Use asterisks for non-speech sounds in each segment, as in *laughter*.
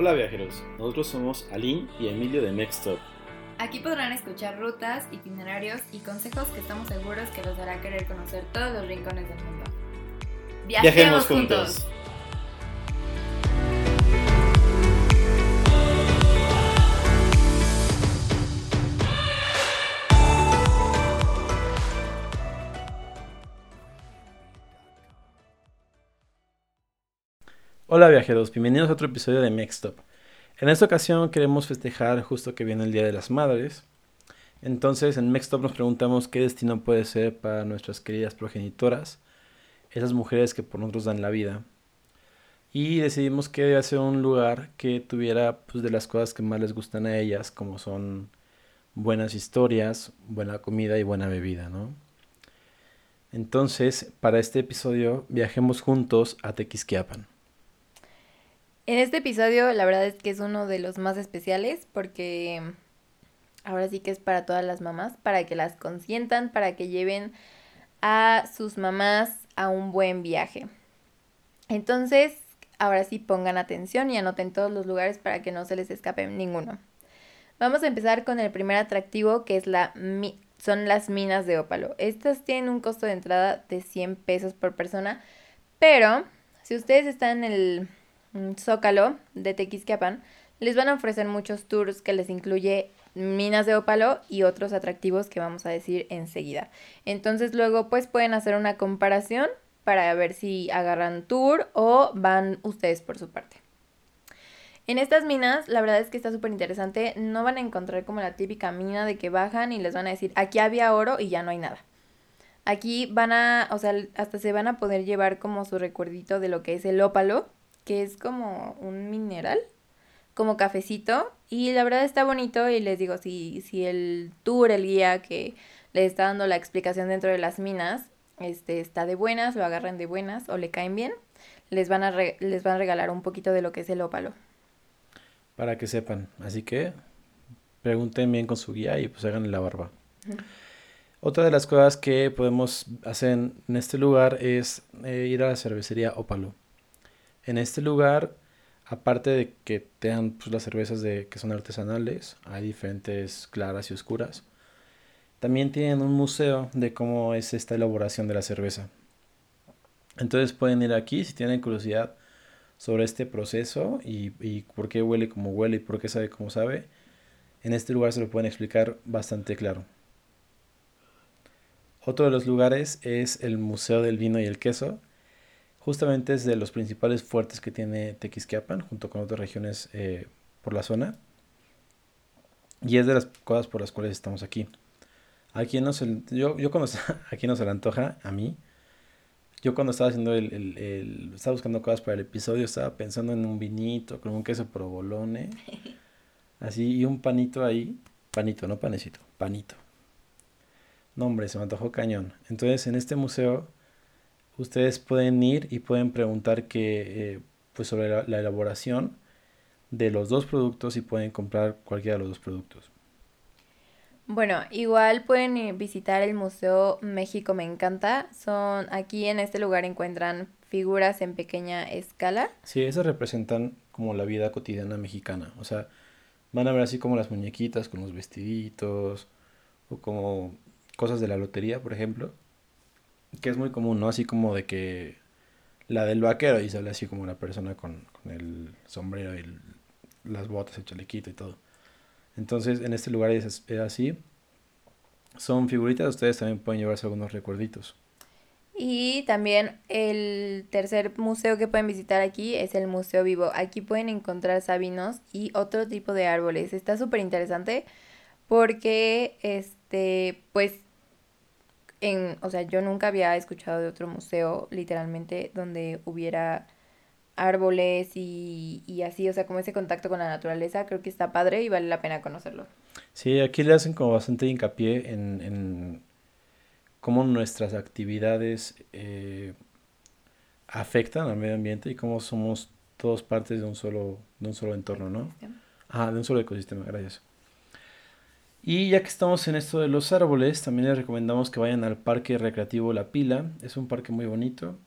Hola viajeros, nosotros somos Aline y Emilio de Mextop. Aquí podrán escuchar rutas, itinerarios y consejos que estamos seguros que los hará querer conocer todos los rincones del mundo. Viajemos, juntos. Hola viajeros, bienvenidos a otro episodio de Mextop. En esta ocasión queremos festejar justo que viene el Día de las Madres. Entonces en Mextop nos preguntamos qué destino puede ser para nuestras queridas progenitoras, esas mujeres que por nosotros dan la vida. Y decidimos que debe ser un lugar que tuviera pues, de las cosas que más les gustan a ellas, como son buenas historias, buena comida y buena bebida, ¿no? Entonces, para este episodio, viajemos juntos a Tequisquiapan. En este episodio la verdad es que es uno de los más especiales porque ahora sí que es para todas las mamás, para que las consientan, para que lleven a sus mamás a un buen viaje. Entonces, ahora sí pongan atención y anoten todos los lugares para que no se les escape ninguno. Vamos a empezar con el primer atractivo que es la son las minas de ópalo. Estas tienen un costo de entrada de 100 pesos por persona, pero si ustedes están en el Zócalo de Tequisquiapan, les van a ofrecer muchos tours que les incluye minas de ópalo y otros atractivos que vamos a decir enseguida. Entonces luego pues pueden hacer una comparación para ver si agarran tour o van ustedes por su parte. En estas minas, la verdad es que está súper interesante. No van a encontrar como la típica mina de que bajan y les van a decir, aquí había oro y ya no hay nada. Aquí van a, o sea, hasta se van a poder llevar como su recuerdito de lo que es el ópalo, que es como un mineral, como cafecito, y la verdad está bonito y les digo, si, si el tour, el guía que les está dando la explicación dentro de las minas, este, está de buenas, lo agarran de buenas o le caen bien, les van a, les van a regalar un poquito de lo que es el ópalo. Para que sepan, así que pregunten bien con su guía y pues hagan la barba. Otra de las cosas que podemos hacer en este lugar es eh, ir a la cervecería Ópalo. En este lugar, aparte de que te pues, las cervezas que son artesanales, hay diferentes claras y oscuras. También tienen un museo de cómo es esta elaboración de la cerveza. Entonces pueden ir aquí si tienen curiosidad sobre este proceso y, por qué huele como huele y por qué sabe como sabe. En este lugar se lo pueden explicar bastante claro. Otro de los lugares es el Museo del Vino y el Queso, Justamente es de los principales fuertes que tiene Tequisquiapan, junto con otras regiones eh, por la zona. Y es de las cosas por las cuales estamos aquí. Aquí no se, yo, yo cuando aquí *laughs* no se le antoja a mí. Yo cuando estaba haciendo el, el, estaba buscando cosas para el episodio, estaba pensando en un vinito, con un queso provolone. *laughs* Así, y un panito ahí. Panito, no panecito, panito. No, hombre, se me antojó cañón. Entonces, en este museo ustedes pueden ir y pueden preguntar que, eh, pues sobre la, elaboración de los dos productos y pueden comprar cualquiera de los dos productos. Bueno, igual pueden visitar el Museo México Me Encanta. Son aquí en este lugar encuentran figuras en pequeña escala. Sí, esas representan como la vida cotidiana mexicana. O sea, van a ver así como las muñequitas con los vestiditos o como cosas de la lotería, por ejemplo que es muy común, ¿no? Así como de que la del vaquero y sale así como una persona con, el sombrero y las botas, el chalequito y todo. Entonces, en este lugar es, así. Son figuritas, ustedes también pueden llevarse algunos recuerditos. Y también el tercer museo que pueden visitar aquí es el Museo Vivo. Aquí pueden encontrar sabinos y otro tipo de árboles. Está súper interesante porque, este, pues en, o sea, yo nunca había escuchado de otro museo literalmente donde hubiera árboles y, y así, o sea, como ese contacto con la naturaleza, creo que está padre y vale la pena conocerlo. Sí, aquí le hacen como bastante hincapié en, en cómo nuestras actividades eh, afectan al medio ambiente y cómo somos todos partes de un solo, de un solo entorno, ¿no? Ah, de un solo ecosistema, gracias. Y ya que estamos en esto de los árboles, también les recomendamos que vayan al Parque Recreativo La Pila. Es un parque muy bonito.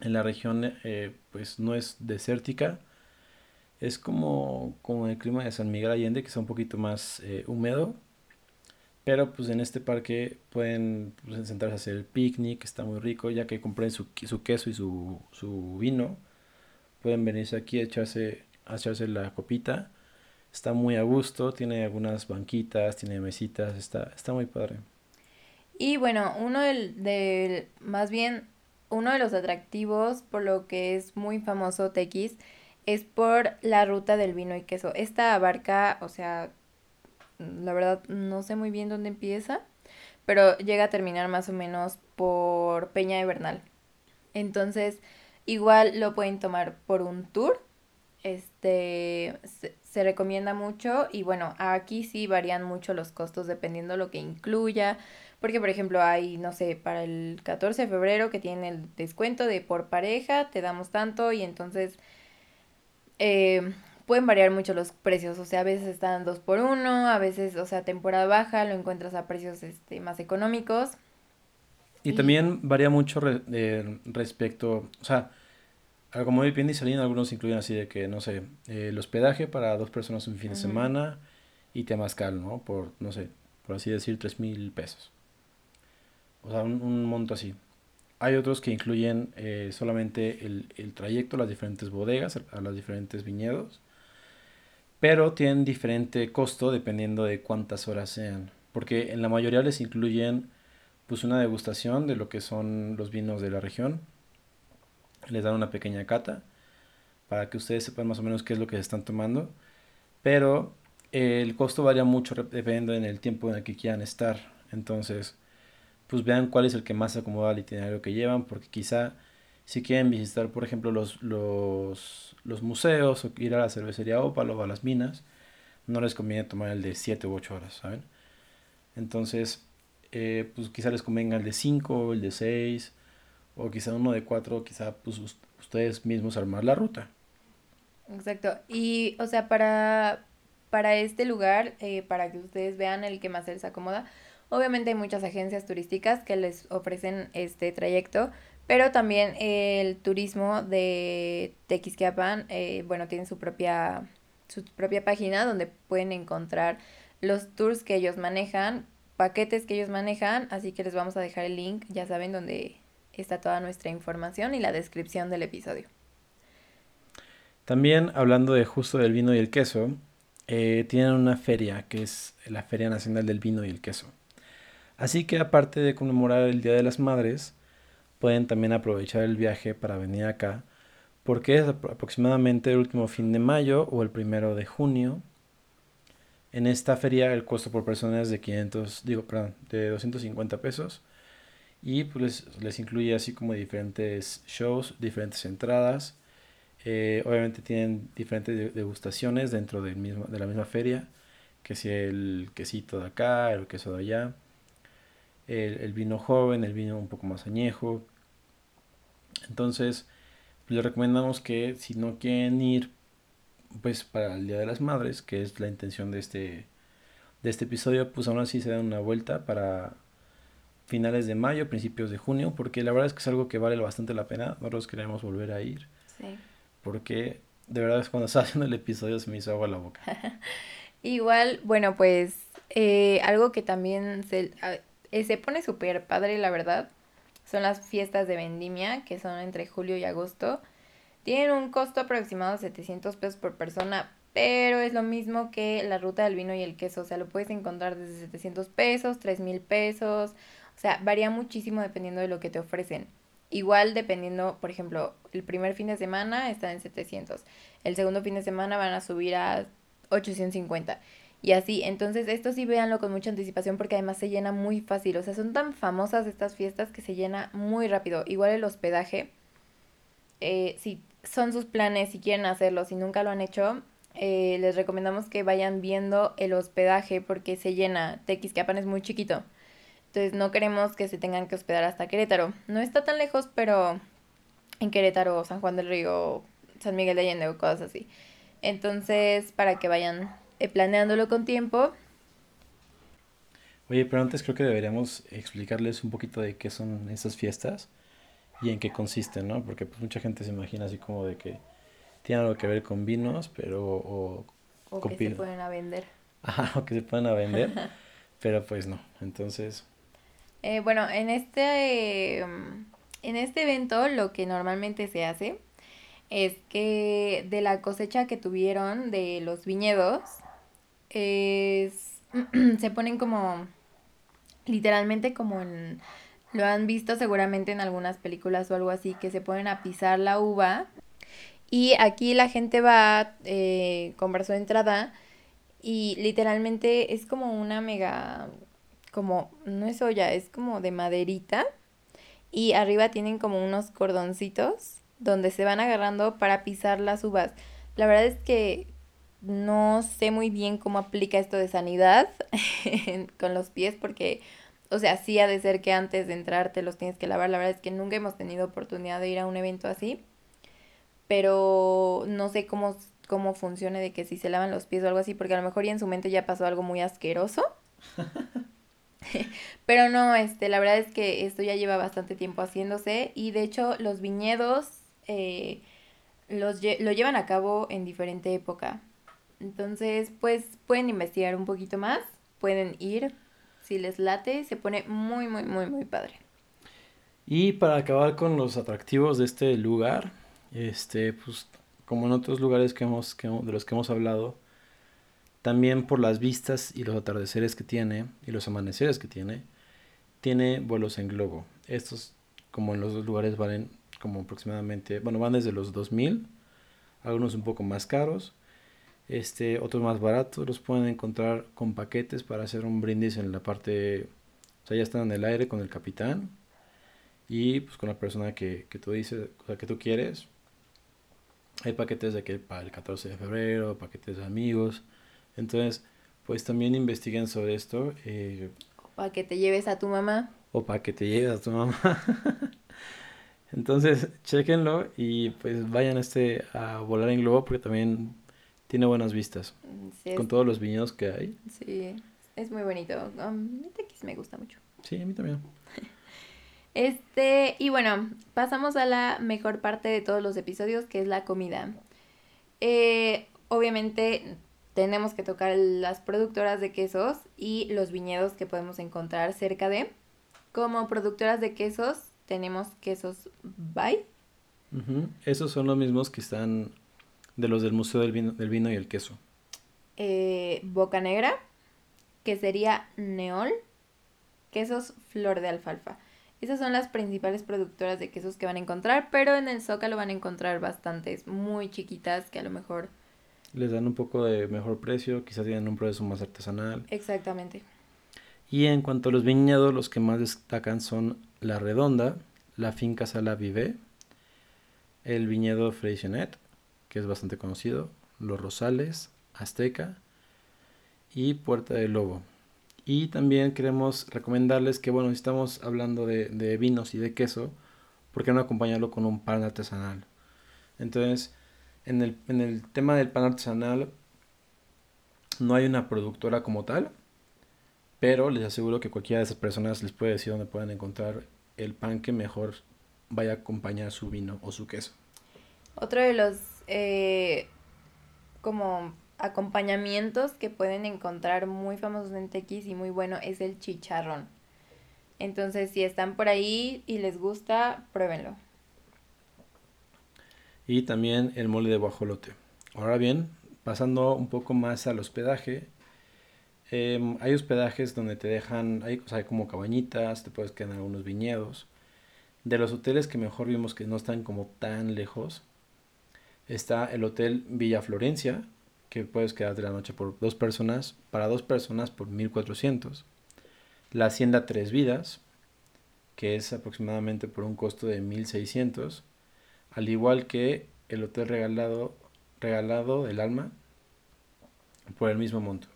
En la región, eh, pues no es desértica. Es como, como el clima de San Miguel Allende, que es un poquito más eh, húmedo. Pero pues en este parque pueden pues, sentarse a hacer el picnic, está muy rico, ya que compren su, su queso y su, su vino. Pueden venirse aquí a echarse, a echarse la copita. Está muy a gusto, tiene algunas banquitas, tiene mesitas, está, está muy padre. Y bueno, uno del, del, más bien, uno de los atractivos por lo que es muy famoso Tequis es por la ruta del vino y queso. Esta abarca, o sea, la verdad no sé muy bien dónde empieza, pero llega a terminar más o menos por Peña de Bernal. Entonces, igual lo pueden tomar por un tour. Este se, recomienda mucho y bueno, aquí sí varían mucho los costos dependiendo lo que incluya. Porque, por ejemplo, hay, no sé, para el 14 de febrero que tiene el descuento de por pareja, te damos tanto y entonces eh, pueden variar mucho los precios, o sea, a veces están dos por uno, a veces, o sea, temporada baja, lo encuentras a precios este, más económicos. Y, y... también varía mucho re, eh, respecto, o sea, como bien dice Salina, algunos incluyen así de que, no sé, eh, el hospedaje para dos personas un fin de semana y temazcal, ¿no? Por, no sé, por así decir, tres mil pesos. O sea, un, un, monto así. Hay otros que incluyen eh, solamente el, el, trayecto a las diferentes bodegas, a los diferentes viñedos pero tienen diferente costo dependiendo de cuántas horas sean. Porque en la mayoría les incluyen pues una degustación de lo que son los vinos de la región. Les dan una pequeña cata para que ustedes sepan más o menos qué es lo que están tomando. Pero el costo varía mucho dependiendo en el tiempo en el que quieran estar. Entonces, pues vean cuál es el que más se acomoda al itinerario que llevan, porque quizá si quieren visitar, por ejemplo, los, los, los museos o ir a la cervecería Ópalo o a las minas, no les conviene tomar el de 7 u 8 horas, ¿saben? Entonces, eh, pues quizá les convenga el de 5, el de 6, o quizá uno de 4, quizá pues ustedes mismos armar la ruta. Exacto. Y, o sea, para, para este lugar, eh, para que ustedes vean el que más les acomoda, obviamente hay muchas agencias turísticas que les ofrecen este trayecto, pero también el turismo de Tequisquiapan, eh, bueno, tiene su propia, su propia página donde pueden encontrar los tours que ellos manejan, paquetes que ellos manejan, así que les vamos a dejar el link, ya saben, donde está toda nuestra información y la descripción del episodio. También hablando de justo del vino y el queso, eh, tienen una feria que es la Feria Nacional del Vino y el Queso. Así que aparte de conmemorar el Día de las Madres, pueden también aprovechar el viaje para venir acá, porque es aproximadamente el último fin de mayo o el primero de junio. En esta feria el costo por persona es de 500, digo, perdón, de 250 pesos. Y pues les, incluye así como diferentes shows, diferentes entradas. Eh, obviamente tienen diferentes degustaciones dentro del de la misma feria. Que si el quesito de acá, el queso de allá el, el, vino joven, el vino un poco más añejo. Entonces, les recomendamos que si no quieren ir pues para el Día de las Madres, que es la intención de este, de este episodio, pues aún así se dan una vuelta para finales de mayo, principios de junio, porque la verdad es que es algo que vale bastante la pena. Nosotros queremos volver a ir. Sí. Porque de verdad es cuando *laughs* estaba haciendo el episodio se me hizo agua la boca. *laughs* Igual, bueno, pues eh, algo que también se, eh, se pone súper padre, la verdad. Son las fiestas de vendimia, que son entre julio y agosto. Tienen un costo aproximado de 700 pesos por persona, pero es lo mismo que la ruta del vino y el queso. O sea, lo puedes encontrar desde 700 pesos, 3 mil pesos. O sea, varía muchísimo dependiendo de lo que te ofrecen. Igual dependiendo, por ejemplo, el primer fin de semana está en 700. El segundo fin de semana van a subir a 850 y así. Entonces, esto sí véanlo con mucha anticipación porque además se llena muy fácil. O sea, son tan famosas estas fiestas que se llena muy rápido. Igual el hospedaje, eh, si son sus planes, si quieren hacerlo, si nunca lo han hecho, eh, les recomendamos que vayan viendo el hospedaje porque se llena. Tequisquiapan es muy chiquito. Entonces no queremos que se tengan que hospedar hasta Querétaro. No está tan lejos, pero en Querétaro, San Juan del Río, San Miguel de Allende o cosas así. Entonces, para que vayan eh, planeándolo con tiempo. Oye, pero antes creo que deberíamos explicarles un poquito de qué son esas fiestas y en qué consisten, ¿no? Porque pues mucha gente se imagina así como de que tiene algo que ver con vinos, pero... O, o que se pueden a vender. Ajá, o que se pueden a vender, *laughs* pero pues no, entonces... Eh, bueno, en este, en este evento lo que normalmente se hace es que de la cosecha que tuvieron de los viñedos, es, *clears throat* se ponen como, literalmente como en, lo han visto seguramente en algunas películas o algo así, que se ponen a pisar la uva. Y aquí la gente va, eh, comprar su entrada y literalmente es como una mega, como, no es olla, es como de maderita. Y arriba tienen como unos cordoncitos donde se van agarrando para pisar las uvas. La verdad es que no sé muy bien cómo aplica esto de sanidad *laughs* con los pies porque, o sea, sí ha de ser que antes de entrar te los tienes que lavar. La verdad es que nunca hemos tenido oportunidad de ir a un evento así, pero no sé cómo, cómo funcione de que si se lavan los pies o algo así, porque a lo mejor ya en su mente ya pasó algo muy asqueroso. *laughs* *laughs* Pero no, este, la verdad es que esto ya lleva bastante tiempo haciéndose y de hecho los viñedos eh, los lo llevan a cabo en diferente época. Entonces, pues pueden investigar un poquito más, pueden ir, si les late, se pone muy, muy, muy, muy padre. Y para acabar con los atractivos de este lugar, este, pues como en otros lugares que hemos, que, de los que hemos hablado, también por las vistas y los atardeceres que tiene y los amaneceres que tiene, tiene vuelos en globo. Estos, como en los dos lugares, valen como aproximadamente, bueno, van desde los 2000, algunos un poco más caros, este, otros más baratos, los pueden encontrar con paquetes para hacer un brindis en la parte, o sea, ya están en el aire con el capitán y pues con la persona que, que tú dices, o sea, que tú quieres. Hay paquetes de que para el 14 de febrero, paquetes de amigos. Entonces, pues también investiguen sobre esto. Eh, o para que te lleves a tu mamá. O para que te lleves a tu mamá. *laughs* Entonces, chequenlo y pues vayan este a volar en globo porque también tiene buenas vistas. con todos los viñedos que hay. Sí, es muy bonito. Um, me gusta mucho. Sí, a mí también. *laughs* Este, y bueno, pasamos a la mejor parte de todos los episodios, que es la comida. Eh, obviamente tenemos que tocar las productoras de quesos y los viñedos que podemos encontrar cerca de. Como productoras de quesos, tenemos quesos Bay. Esos son los mismos que están de los del Museo del Vino, del vino y el Queso. Eh, Boca Negra, que sería Neol, quesos Flor de Alfalfa. Esas son las principales productoras de quesos que van a encontrar, pero en el Zócalo van a encontrar bastantes muy chiquitas que a lo mejor... Les dan un poco de mejor precio, quizás tienen un proceso más artesanal. Exactamente. Y en cuanto a los viñedos, los que más destacan son La Redonda, la finca Sala Vive, el viñedo Freixenet, que es bastante conocido, Los Rosales, Azteca y Puerta del Lobo. Y también queremos recomendarles que, bueno, si estamos hablando de, de vinos y de queso, ¿por qué no acompañarlo con un pan artesanal? Entonces, en el, en el tema del pan artesanal, no hay una productora como tal, pero les aseguro que cualquiera de esas personas les puede decir dónde pueden encontrar el pan que mejor vaya a acompañar su vino o su queso. Otro de los eh, como acompañamientos que pueden encontrar muy famosos en Tequis y muy bueno es el chicharrón. Entonces, si están por ahí y les gusta, pruébenlo. Y también el mole de guajolote. Ahora bien, pasando un poco más al hospedaje, Em, hay hospedajes donde te dejan, hay, o sea, como cabañitas, te puedes quedar en algunos viñedos. De los hoteles que mejor vimos que no están como tan lejos, está el Hotel Villa Florencia, que puedes quedarte la noche por dos personas, para dos personas por 1400. La Hacienda Tres Vidas, que es aproximadamente por un costo de 1600. Al igual que el Hotel Regalado, Regalado del Alma, por el mismo monto.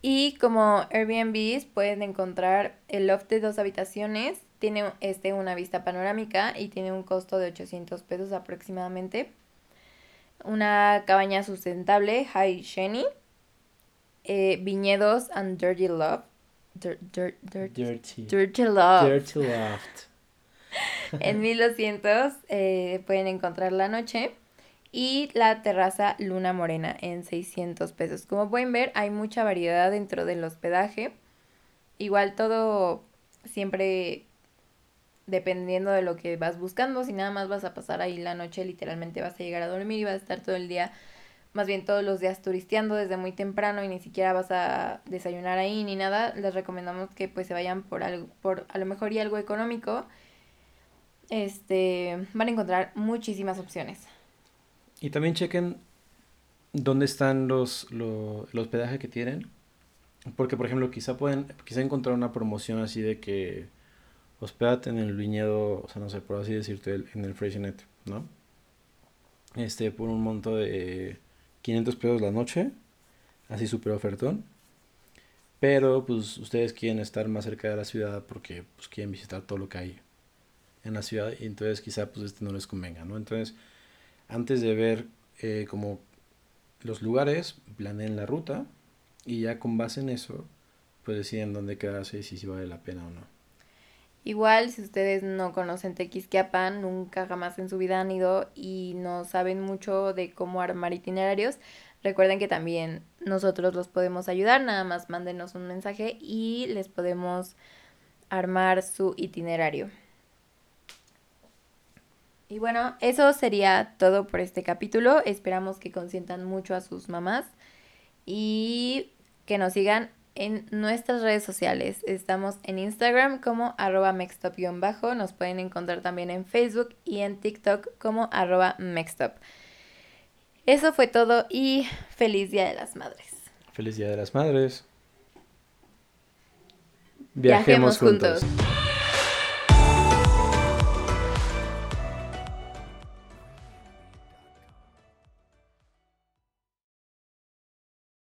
Y como Airbnb pueden encontrar el loft de dos habitaciones, tiene este una vista panorámica y tiene un costo de 800 pesos aproximadamente. Una cabaña sustentable, High Sheni, eh, viñedos and Dirty Love. dirty. dirty. Love. Dirty Loft. En *laughs* 1200 eh, pueden encontrar la noche. y la terraza Luna Morena en 600 pesos. Como pueden ver, hay mucha variedad dentro del hospedaje. Igual todo siempre dependiendo de lo que vas buscando. Si nada más vas a pasar ahí la noche, literalmente vas a llegar a dormir y vas a estar todo el día, más bien todos los días turisteando desde muy temprano y ni siquiera vas a desayunar ahí ni nada. Les recomendamos que pues se vayan por algo, por a lo mejor y algo económico. Este, van a encontrar muchísimas opciones. Y también chequen dónde están los, los el hospedaje que tienen. Porque, por ejemplo, quizá pueden, quizá encontrar una promoción así de que hospédate en el viñedo, o sea, no sé, por así decirte, en el Freycinet, ¿no? Este, por un monto de 500 pesos la noche, así súper ofertón. Pero, pues, ustedes quieren estar más cerca de la ciudad porque, pues, quieren visitar todo lo que hay en la ciudad y entonces quizá, pues, este no les convenga, ¿no? Entonces, antes de ver eh, como los lugares, planeen la ruta y ya con base en eso, pues deciden dónde quedarse y si, vale la pena o no. Igual, si ustedes no conocen Tequisquiapan, nunca jamás en su vida han ido y no saben mucho de cómo armar itinerarios, recuerden que también nosotros los podemos ayudar, nada más mándenos un mensaje y les podemos armar su itinerario. Y bueno, eso sería todo por este capítulo. Esperamos que consientan mucho a sus mamás y que nos sigan en nuestras redes sociales. Estamos en Instagram como arroba mextop-bajo. Nos pueden encontrar también en Facebook y en TikTok como arroba mextop. Eso fue todo y feliz Día de las Madres. Feliz Día de las Madres. Viajemos, juntos.